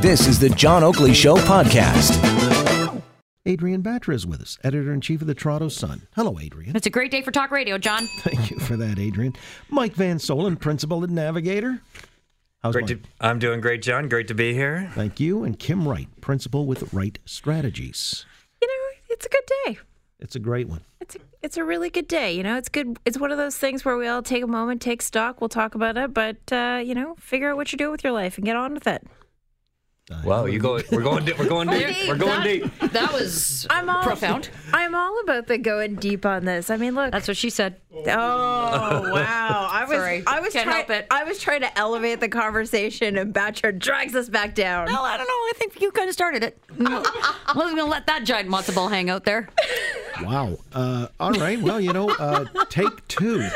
This is the John Oakley Show podcast. Adrienne Batra is with us, editor in chief of the Toronto Sun. Hello, Adrienne. It's a great day for talk radio, John. Thank you for that, Adrienne. Mike Van Soelen, principal at Navigator. How's Great Mike? to, I'm doing great, John. Great to be here. Thank you. And Kim Wright, principal with Wright Strategies. you know, it's a good day. It's a great one. It's a, it's a really good day. You know, it's good. It's one of those things where we all take a moment, take stock. We'll talk about it, but uh, you know, figure out what you're doing with your life and get on with it. Wow, you go. We're going. Deep, We're going deep. We're going deep. That was I'm all profound. I'm all about the going deep on this. I mean, look. That's what she said. oh wow! I was Sorry. I was Can't try- help it. I was trying to elevate the conversation, and Bachelor drags us back down. Well, I don't know. I think you kind of started it. I wasn't going to let that giant matzo ball hang out there. Wow. Uh, all right. Well, you know, uh, take two.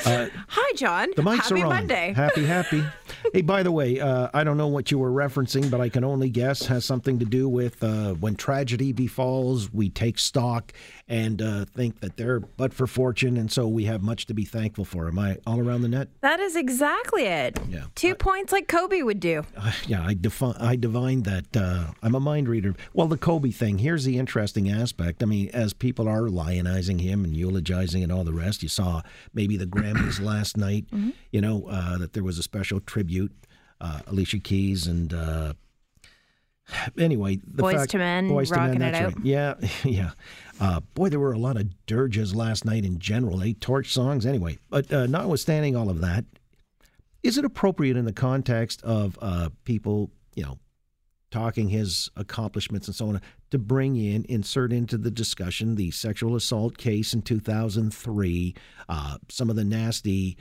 Hi, John. The mics Happy are on. Monday. Happy, happy. hey, by the way, uh, I don't know what you were referencing, but I can only guess has something to do with uh, when tragedy befalls, we take stock and uh, think that they're but for fortune, and so we have much to be thankful for. Am I all around the net? That is exactly it. Yeah. Two points like Kobe would do. yeah, I, defi- I divined that. Uh, I'm a mind reader. Well, the Kobe thing, here's the interesting aspect. I mean, as people are lionizing him and eulogizing and all the rest, you saw maybe the Grammys last night, you know, uh, that there was a special tribute. Uh, Alicia Keys and. Anyway, the Boyz fact, II Men Boyz II Men, rocking it that's out. right. Yeah, yeah. Uh, boy, there were a lot of dirges last night in general. Eh? Torch songs, anyway. But uh, notwithstanding all of that, is it appropriate in the context of uh, people, you know, talking his accomplishments and so on, to bring in, insert into the discussion the sexual assault case in 2003, uh, some of the nasty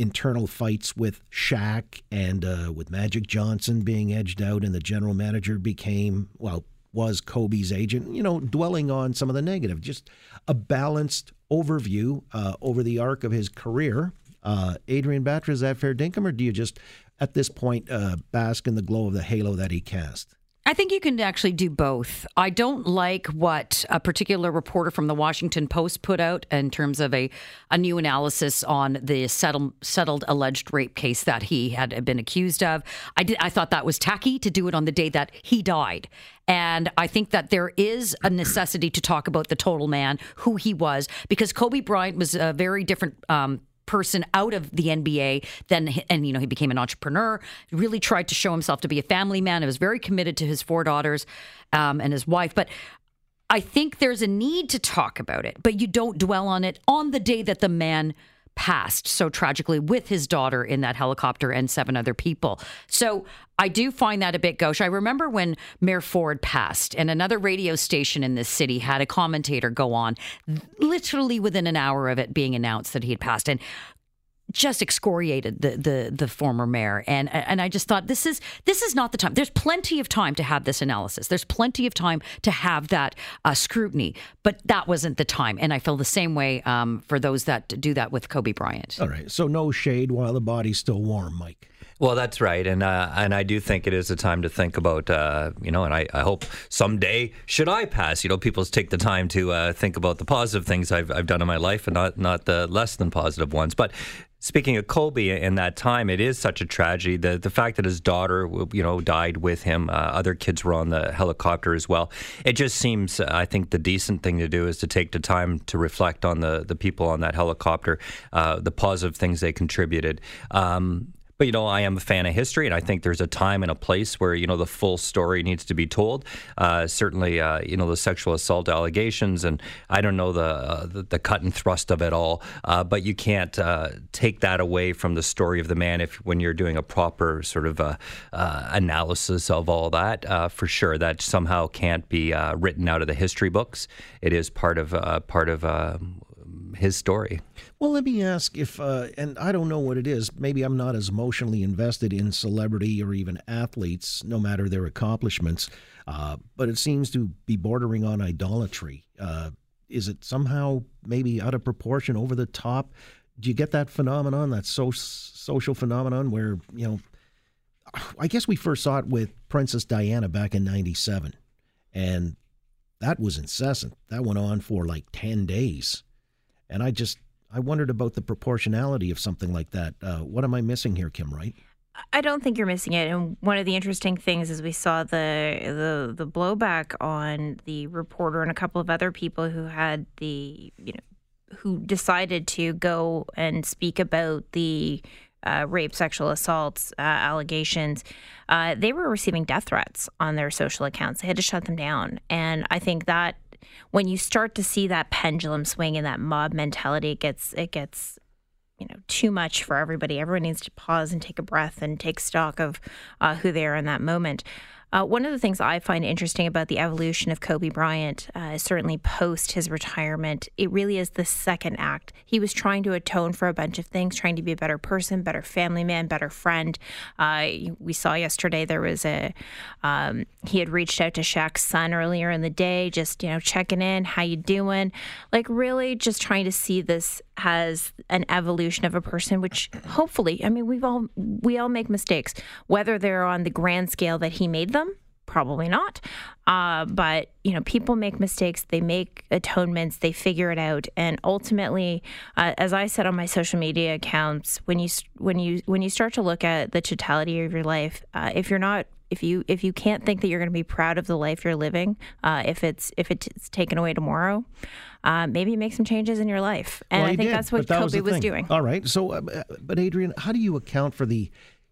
internal fights with Shaq and uh, with Magic Johnson being edged out, and the general manager became, well, was Kobe's agent, you know, dwelling on some of the negative. Just a balanced overview uh, over the arc of his career. Uh, Adrienne Batra, is that fair dinkum, or do you just, at this point, uh, bask in the glow of the halo that he cast? I think you can actually do both. I don't like what a particular reporter from the Washington Post put out in terms of a, a new analysis on the settled, alleged rape case that he had been accused of. I did. I thought that was tacky to do it on the day that he died. And I think that there is a necessity to talk about the total man, who he was, because Kobe Bryant was a very different um, person out of the NBA then and you know he became an entrepreneur really tried to show himself to be a family man. He was very committed to his four daughters um, and his wife. But I think there's a need to talk about it but you don't dwell on it on the day that the man passed so tragically with his daughter in that helicopter and seven other people. So I do find that a bit gauche. I remember when Mayor Ford passed, and another radio station in this city had a commentator go on literally within an hour of it being announced that he had passed. And just excoriated the, the the former mayor and and I just thought this is this is not the time. There's plenty of time to have this analysis. There's plenty of time to have that uh, scrutiny, but that wasn't the time. And I feel the same way um, for those that do that with Kobe Bryant. All right, so no shade while the body's still warm, Mike. Well, that's right, and uh, and I do think it is a time to think about, uh, you know, and I, I hope someday should I pass, you know, people take the time to uh, think about the positive things I've I've done in my life and not not the less than positive ones, but. Speaking of Kobe, in that time, it is such a tragedy. The the fact that his daughter, you know, died with him. Uh, other kids were on the helicopter as well. It just seems, I think, the decent thing to do is to take the time to reflect on the the people on that helicopter, uh, the positive things they contributed. Um, but you know, I am a fan of history, and I think there's a time and a place where you know the full story needs to be told. Uh, certainly, uh, you know the sexual assault allegations, and I don't know the uh, the, the, cut and thrust of it all. Uh, but you can't uh, take that away from the story of the man if when you're doing a proper sort of uh, analysis of all that. for sure, that somehow can't be written out of the history books. It is part of part of his story. Well, let me ask if, uh, and I don't know what it is. Maybe I'm not as emotionally invested in celebrity or even athletes, no matter their accomplishments. Uh, but it seems to be bordering on idolatry. Uh, is it somehow maybe out of proportion, over the top? Do you get that phenomenon, that so- social phenomenon, where you know? I guess we first saw it with Princess Diana back in '97, and that was incessant. That went on for like ten days, and I just I wondered about the proportionality of something like that. Uh, what am I missing here, Kim Wright? I don't think you're missing it. And one of the interesting things is we saw the the the blowback on the reporter and a couple of other people who had the you know who decided to go and speak about the uh, rape, sexual assaults uh, allegations. Uh, they were receiving death threats on their social accounts. They had to shut them down. And I think that when you start to see that pendulum swing and that mob mentality, it gets it gets you know too much for everybody. Everyone needs to pause and take a breath and take stock of uh, who they are in that moment. Uh, one of the things I find interesting about the evolution of Kobe Bryant, uh, certainly post his retirement, it really is the second act. He was trying to atone for a bunch of things, trying to be a better person, better family man, better friend. Uh, we saw yesterday there was a um, he had reached out to Shaq's son earlier in the day, just you know checking in, how you doing, like really just trying to see this as an evolution of a person, which hopefully, I mean, we've all we all make mistakes, whether they're on the grand scale that he made them Probably not. Uh, but, you know, people make mistakes, they make atonements, they figure it out. And ultimately, uh, as I said on my social media accounts, when you, when you, when you start to look at the totality of your life, uh, if you're not if you if you can't think that you're going to be proud of the life you're living, uh, if it's if it's taken away tomorrow, uh, maybe make some changes in your life. And well, I think did, that's what that Kobe was, was, doing. All right. So, uh, but Adrienne, how do you account for the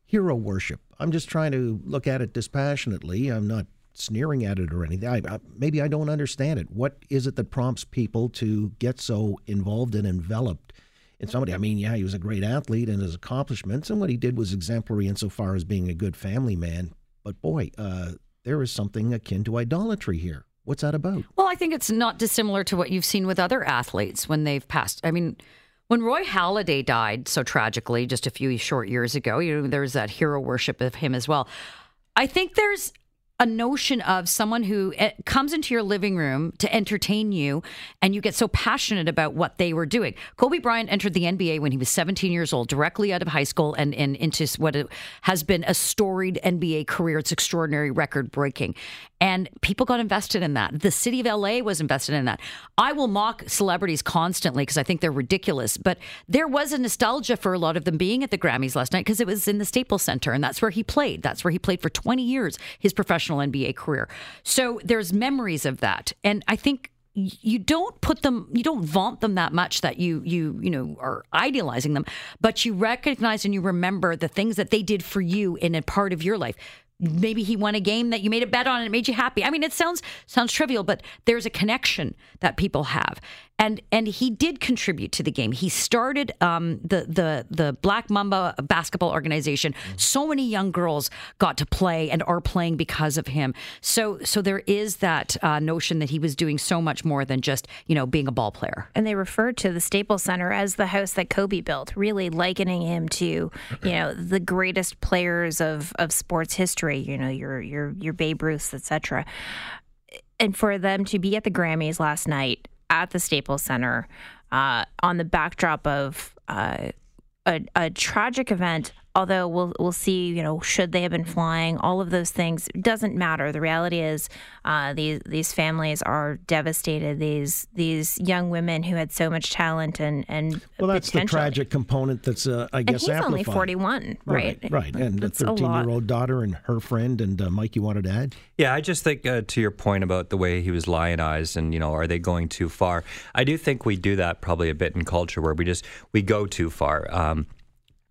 hero worship. I'm just trying to look at it dispassionately. I'm not sneering at it or anything. I, I, maybe I don't understand it. What is it that prompts people to get so involved and enveloped in somebody? I mean, yeah, he was a great athlete and his accomplishments, and what he did was exemplary insofar as being a good family man. But boy, uh, there is something akin to idolatry here. What's that about? Well, I think it's not dissimilar to what you've seen with other athletes when they've passed. I mean, when Roy Halladay died so tragically just a few short years ago, you know, there was that hero worship of him as well. I think there's a notion of someone who eh, comes into your living room to entertain you and you get so passionate about what they were doing. Kobe Bryant entered the NBA when he was 17 years old, directly out of high school and, and into what has been a storied NBA career. It's extraordinary, record breaking. And people got invested in that. The city of LA was invested in that. I will mock celebrities constantly because I think they're ridiculous, but there was a nostalgia for a lot of them being at the Grammys last night because it was in the Staples Center and that's where he played. That's where he played for 20 years, his professional NBA career. So there's memories of that. And I think you don't put them you don't vaunt them that much that you you you know are idealizing them but you recognize and you remember the things that they did for you in a part of your life maybe he won a game that you made a bet on and it made you happy. I mean, it sounds sounds trivial, but there's a connection that people have, and and he did contribute to the game. He started um, the the the Black Mamba basketball organization. So many young girls got to play and are playing because of him. So so there is that uh, notion that he was doing so much more than just you know being a ball player. And they referred to the Staples Center as the house that Kobe built, really likening him to you know the greatest players of of sports history you know, your your your Babe Ruths, etc. And for them to be at the Grammys last night at the Staples Center uh, on the backdrop of uh, a, a tragic event although we'll we'll see, you know, should they have been flying, all of those things doesn't matter. The reality is, uh, these these families are devastated. These these young women who had so much talent and and well, that's the tragic component. That's uh, I guess and he's amplified. only forty one, right? Right, right. and the thirteen year old daughter and her friend and uh, Mike. You wanted to add? Yeah, I just think uh, to your point about the way he was lionized and you know, are they going too far? I do think we do that probably a bit in culture where we just we go too far. Um,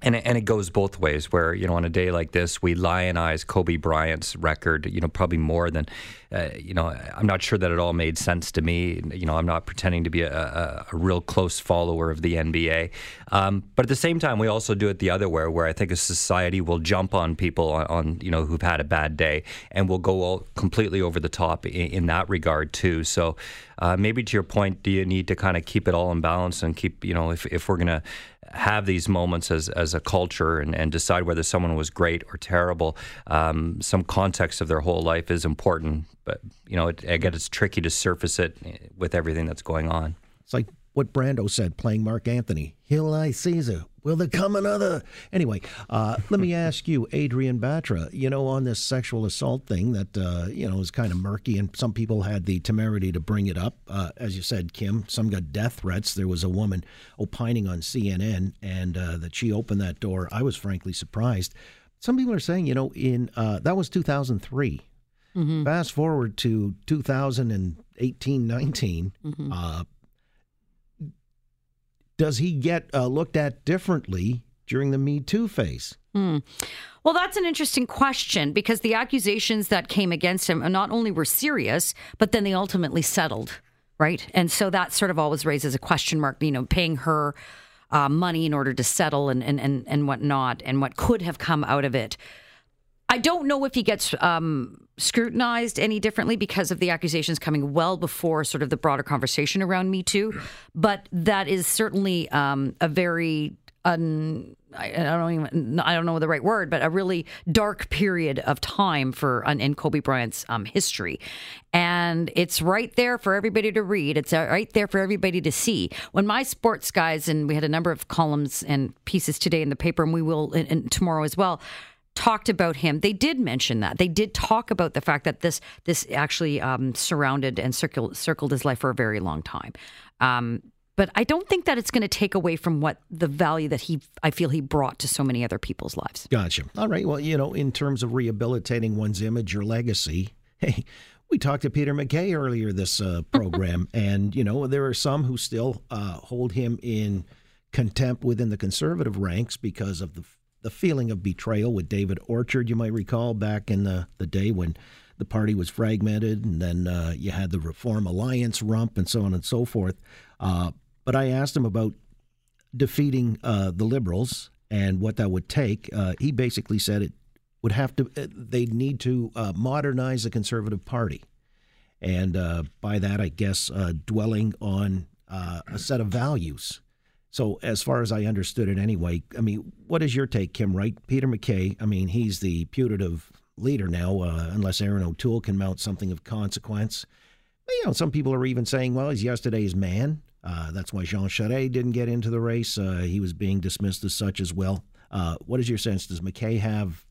and it, and it goes both ways. Where you know, on a day like this, we lionize Kobe Bryant's record. You know, probably more than uh, you know. I'm not sure that it all made sense to me. You know, I'm not pretending to be a, a, a real close follower of the NBA, um, but at the same time, we also do it the other way, where I think a society will jump on people on, on you know who've had a bad day, and will go completely over the top in, in that regard too. So. Uh, maybe to your point, do you need to kind of keep it all in balance and keep, you know, if, if we're going to have these moments as, as a culture and, and decide whether someone was great or terrible. Um, some context of their whole life is important, but you know, it, again, it's tricky to surface it with everything that's going on. It's like what Brando said playing Mark Antony. He'll I Caesar. Will there come another? Anyway, uh, let me ask you, Adrienne Batra, you know, on this sexual assault thing that, uh, you know, is kind of murky, and some people had the temerity to bring it up. Uh, as you said, Kim, some got death threats. There was a woman opining on CNN, and uh, that she opened that door. I was frankly surprised. some people are saying, you know, in uh, that was 2003. Mm-hmm. Fast forward to 2018, 19. Mm-hmm. Does he get uh, looked at differently during the Me Too phase? Hmm. Well, that's an interesting question because the accusations that came against him not only were serious, but then they ultimately settled, right? And so that sort of always raises a question mark, you know, paying her uh, money in order to settle and, and, and, and whatnot, and what could have come out of it. I don't know if he gets um, scrutinized any differently because of the accusations coming well before sort of the broader conversation around Me Too, but that is certainly um, a very un, I, don't even I don't know the right word, but a really dark period of time for in Kobe Bryant's um, history, and it's right there for everybody to read. It's uh, right there for everybody to see. When my sports guys and we had a number of columns and pieces today in the paper, and we will in tomorrow as well talked about him. They did mention that. They did talk about the fact that this this actually um, surrounded and circled circled his life for a very long time. Um, but I don't think that it's going to take away from what the value that he I feel he brought to so many other people's lives. Gotcha. All right. Well, you know, in terms of rehabilitating one's image or legacy, hey, we talked to Peter MacKay earlier this uh, program, and you know there are some who still uh, hold him in contempt within the conservative ranks because of the the feeling of betrayal with David Orchard. You might recall back in the the day when the party was fragmented, and then uh, you had the Reform Alliance rump, and so on and so forth. Uh, but I asked him about defeating uh, the Liberals and what that would take. Uh, he basically said it would have to, uh, they'd need to uh, modernize the Conservative Party. And by that, I guess, dwelling on a set of values. So, as far as I understood it anyway, I mean, what is your take, Kim Wright? Peter MacKay, I mean, he's the putative leader now, unless Erin O'Toole can mount something of consequence. You know, some people are even saying, well, he's yesterday's man. Uh, that's why Jean Charest didn't get into the race. Uh, he was being dismissed as such as well. Uh, what is your sense? Does MacKay have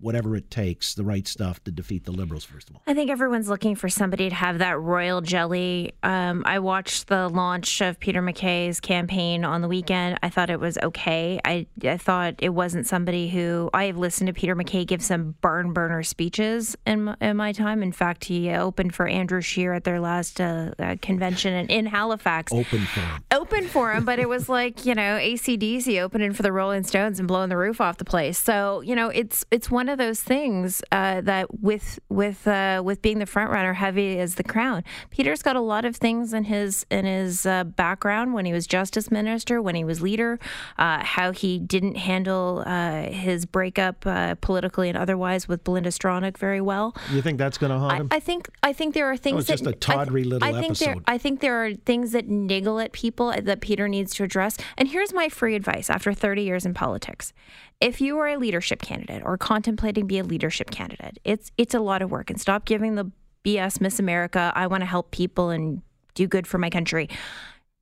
whatever it takes, the right stuff to defeat the Liberals, first of all? I think everyone's looking for somebody to have that royal jelly. Um, I watched the launch of Peter MacKay's campaign on the weekend. I thought it was okay. I, I thought it wasn't somebody who I have listened to Peter MacKay give some barn burner speeches in my, in my time. In fact, he opened for Andrew Scheer at their last uh, uh, convention in, in Halifax. Open for him. Open for him, but it was like, you know, ACDC opening for the Rolling Stones and blowing the roof off the place. So, you know, it's it's one of those things uh, that with with uh, with being the front runner, heavy as the crown. Peter's got a lot of things in his in his uh, background when he was justice minister, when he was leader, uh, how he didn't handle uh, his breakup uh, politically and otherwise with Belinda Stronach very well. You think that's going to haunt him? I, I, think I think there are things that just a tawdry little I think episode. There, I think there are things that niggle at people that Peter needs to address. And here's my free advice after 30 years in politics if you are a leadership candidate or contemplating be a leadership candidate, it's it's a lot of work. And stop giving the BS Miss America. I want to help people and do good for my country.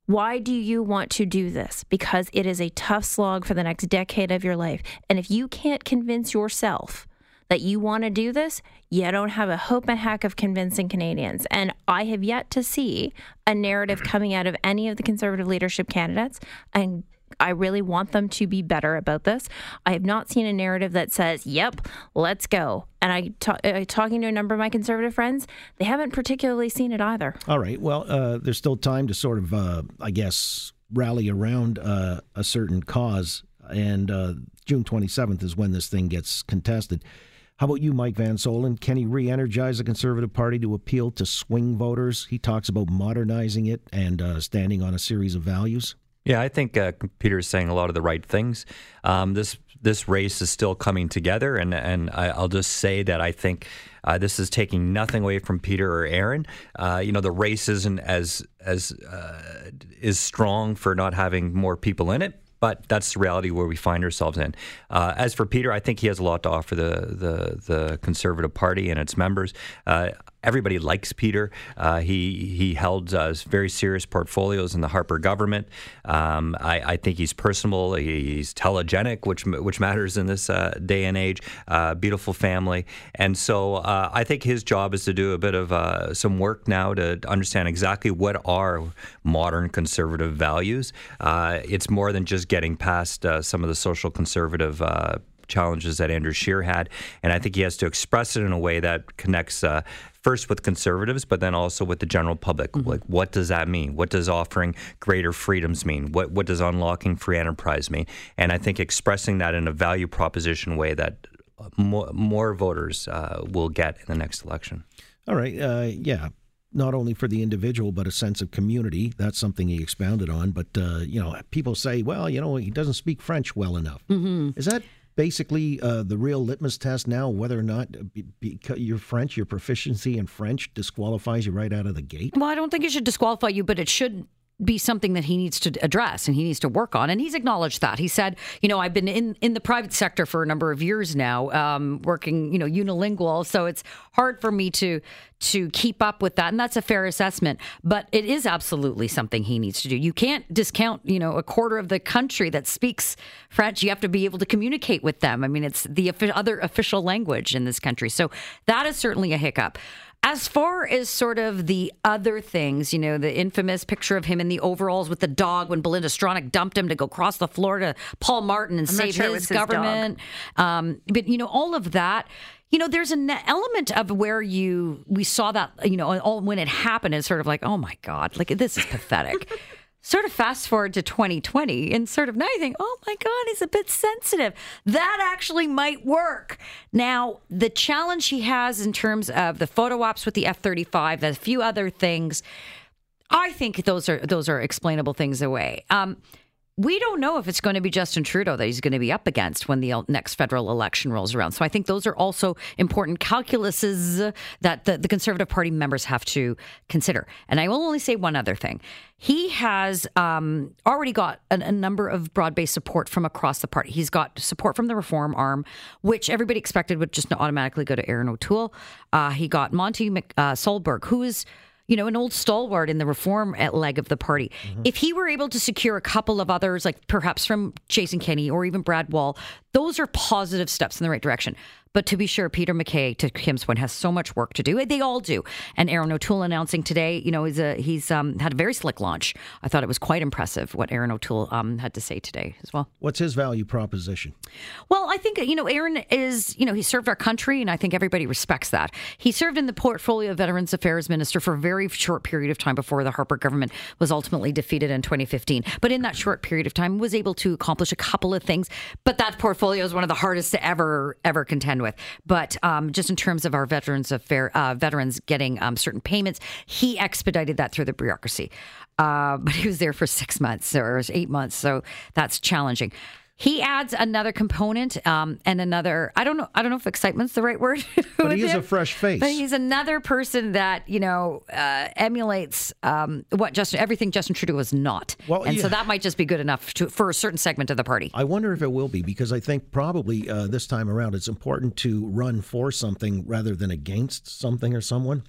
Why do you want to do this? Because it is a tough slog for the next decade of your life. And if you can't convince yourself that you want to do this, you don't have a hope and heck of convincing Canadians. And I have yet to see a narrative coming out of any of the conservative leadership candidates. And I really want them to be better about this. I have not seen a narrative that says, "Yep, let's go." And I uh, talking to a number of my conservative friends, they haven't particularly seen it either. All right. Well, uh, there's still time to sort of, uh, I guess, rally around uh, a certain cause, and uh, June 27th is when this thing gets contested. How about you, Mike Van Soelen? Can he re energize the Conservative Party to appeal to swing voters? He talks about modernizing it and uh, standing on a series of values. Yeah, I think uh, Peter's saying a lot of the right things. Um, this this race is still coming together, and and I, will just say that I think uh, this is taking nothing away from Peter or Erin. Uh, you know, the race isn't as as uh, is strong for not having more people in it but that's the reality where we find ourselves in. Uh, as for Peter, I think he has a lot to offer the the, the Conservative Party and its members. Everybody likes Peter. Uh, he he held uh, very serious portfolios in the Harper government. Um, I, I, think he's personable. He's telegenic, which which matters in this uh, day and age. Uh, beautiful family, and so uh, I think his job is to do a bit of uh, some work now to understand exactly what are modern conservative values. it's more than just getting past some of the social conservative challenges that Andrew Scheer had, and I think he has to express it in a way that connects. Uh, first with conservatives, but then also with the general public. Mm-hmm. Like, what does that mean? What does offering greater freedoms mean? What what does unlocking free enterprise mean? And I think expressing that in a value proposition way that more, more voters uh, will get in the next election. All right. Uh, yeah. Not only for the individual, but a sense of community. That's something he expounded on. But, uh, you know, people say, well, you know, he doesn't speak French well enough. Mm-hmm. Is that basically uh, the real litmus test now whether or not because you're French, your proficiency in French disqualifies you right out of the gate? Well, I don't think it should disqualify you, but it should be something that he needs to address and he needs to work on. And he's acknowledged that. He said, you know, I've been in, in the private sector for a number of years now, um, working, you know, unilingual. So it's hard for me to to keep up with that. And that's a fair assessment. But it is absolutely something he needs to do. You can't discount, you know, a quarter of the country that speaks French. You have to be able to communicate with them. I mean, it's the other official language in this country. So that is certainly a hiccup. As far as sort of the other things, you know, the infamous picture of him in the overalls with the dog when Belinda Stronach dumped him to go cross the floor to Paul Martin and I'm save sure his, his government. Um, but, you know, all of that you know there's an element of where you we saw that you know all when it happened is sort of like oh my god like this is pathetic sort of fast forward to 2020 and sort of now you think, oh my God, he's a bit sensitive. That actually might work. Now, the challenge he has in terms of the photo ops with the F 35, a few other things, I think those are those are explainable things away. Um, we don't know if it's going to be Justin Trudeau that he's going to be up against when the next federal election rolls around. So I think those are also important calculuses that the, the Conservative Party members have to consider. And I will only say one other thing. He has um, already got a, a number of broad based support from across the party. He's got support from the reform arm, which everybody expected would just automatically go to Erin O'Toole. Uh, he got Monte Mc, uh, Solberg, who is you know, an old stalwart in the reform leg of the party. Mm-hmm. If he were able to secure a couple of others, like perhaps from Jason Kenney or even Brad Wall, those are positive steps in the right direction. But to be sure, Peter MacKay, to Kim's point, has so much work to do. They all do. And Erin O'Toole announcing today, you know, he's, a, he's um, had a very slick launch. I thought it was quite impressive what Erin O'Toole um, had to say today as well. What's his value proposition? Well, I think, you know, Erin is, you know, he served our country, and I think everybody respects that. He served in the portfolio of Veterans Affairs Minister for a very short period of time before the Harper government was ultimately defeated in 2015. But in that short period of time, was able to accomplish a couple of things. But that portfolio is one of the hardest to ever, ever contend with. But um, just in terms of our veterans affair, uh, veterans getting um, certain payments, he expedited that through the bureaucracy. Uh, but he was there for six months or eight months, so that's challenging. He adds another component um, and another. I don't know. I don't know if excitement's the right word. But he is him, a fresh face. But he's another person that you know uh, emulates um, what Justin everything Justin Trudeau was not. Well, and yeah. so that might just be good enough to, for a certain segment of the party. I wonder if it will be because I think probably uh, this time around it's important to run for something rather than against something or someone.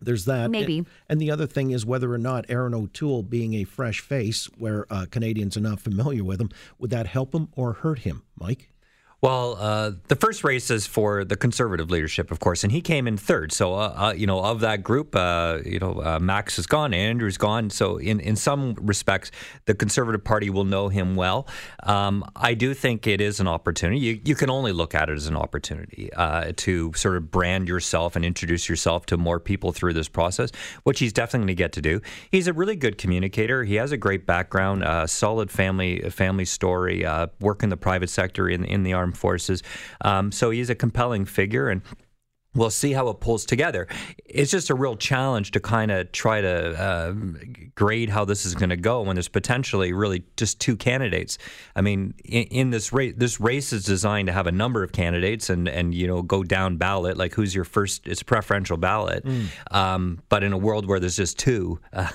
There's that. Maybe. And, and, the other thing is whether or not Erin O'Toole being a fresh face where uh, Canadians are not familiar with him, would that help him or hurt him, Mike? Well, uh, the first race is for the conservative leadership, of course, and he came in third. So, uh, uh, you know, of that group, uh, you know, uh, Max is gone, Andrew's gone. So, in, in some respects, the Conservative Party will know him well. Um, I do think it is an opportunity. You, you can only look at it as an opportunity uh, to sort of brand yourself and introduce yourself to more people through this process, which he's definitely going to get to do. He's a really good communicator. He has a great background, solid family family story, work in the private sector in in the army armed forces. Um, so he's a compelling figure and. We'll see how it pulls together. It's just a real challenge to kind of try to uh, grade how this is going to go when there's potentially really just two candidates. I mean, in, in, this race, this race is designed to have a number of candidates and and you know go down ballot. Like who's your first? It's preferential ballot. Mm. Um, but in a world where there's just two, uh,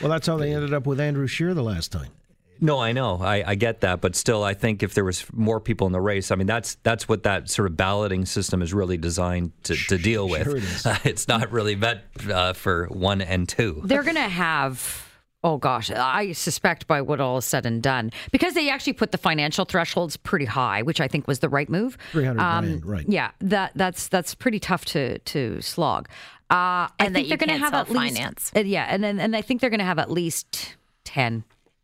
well, that's how they ended up with Andrew Scheer the last time. No, I know, I, I, get that, but still, I think if there was more people in the race, I mean, that's that's what that sort of balloting system is really designed to, to deal with. Sure it uh, it's not really meant uh, for one and two. They're going to have. Oh gosh, I suspect by what all is said and done, because they actually put the financial thresholds pretty high, which I think was the right move. Three hundred um, right? Yeah, that that's that's pretty tough to to slog. Uh, and I think they're going to have at least finance. Uh, yeah, and then and I think they're going to have at least ten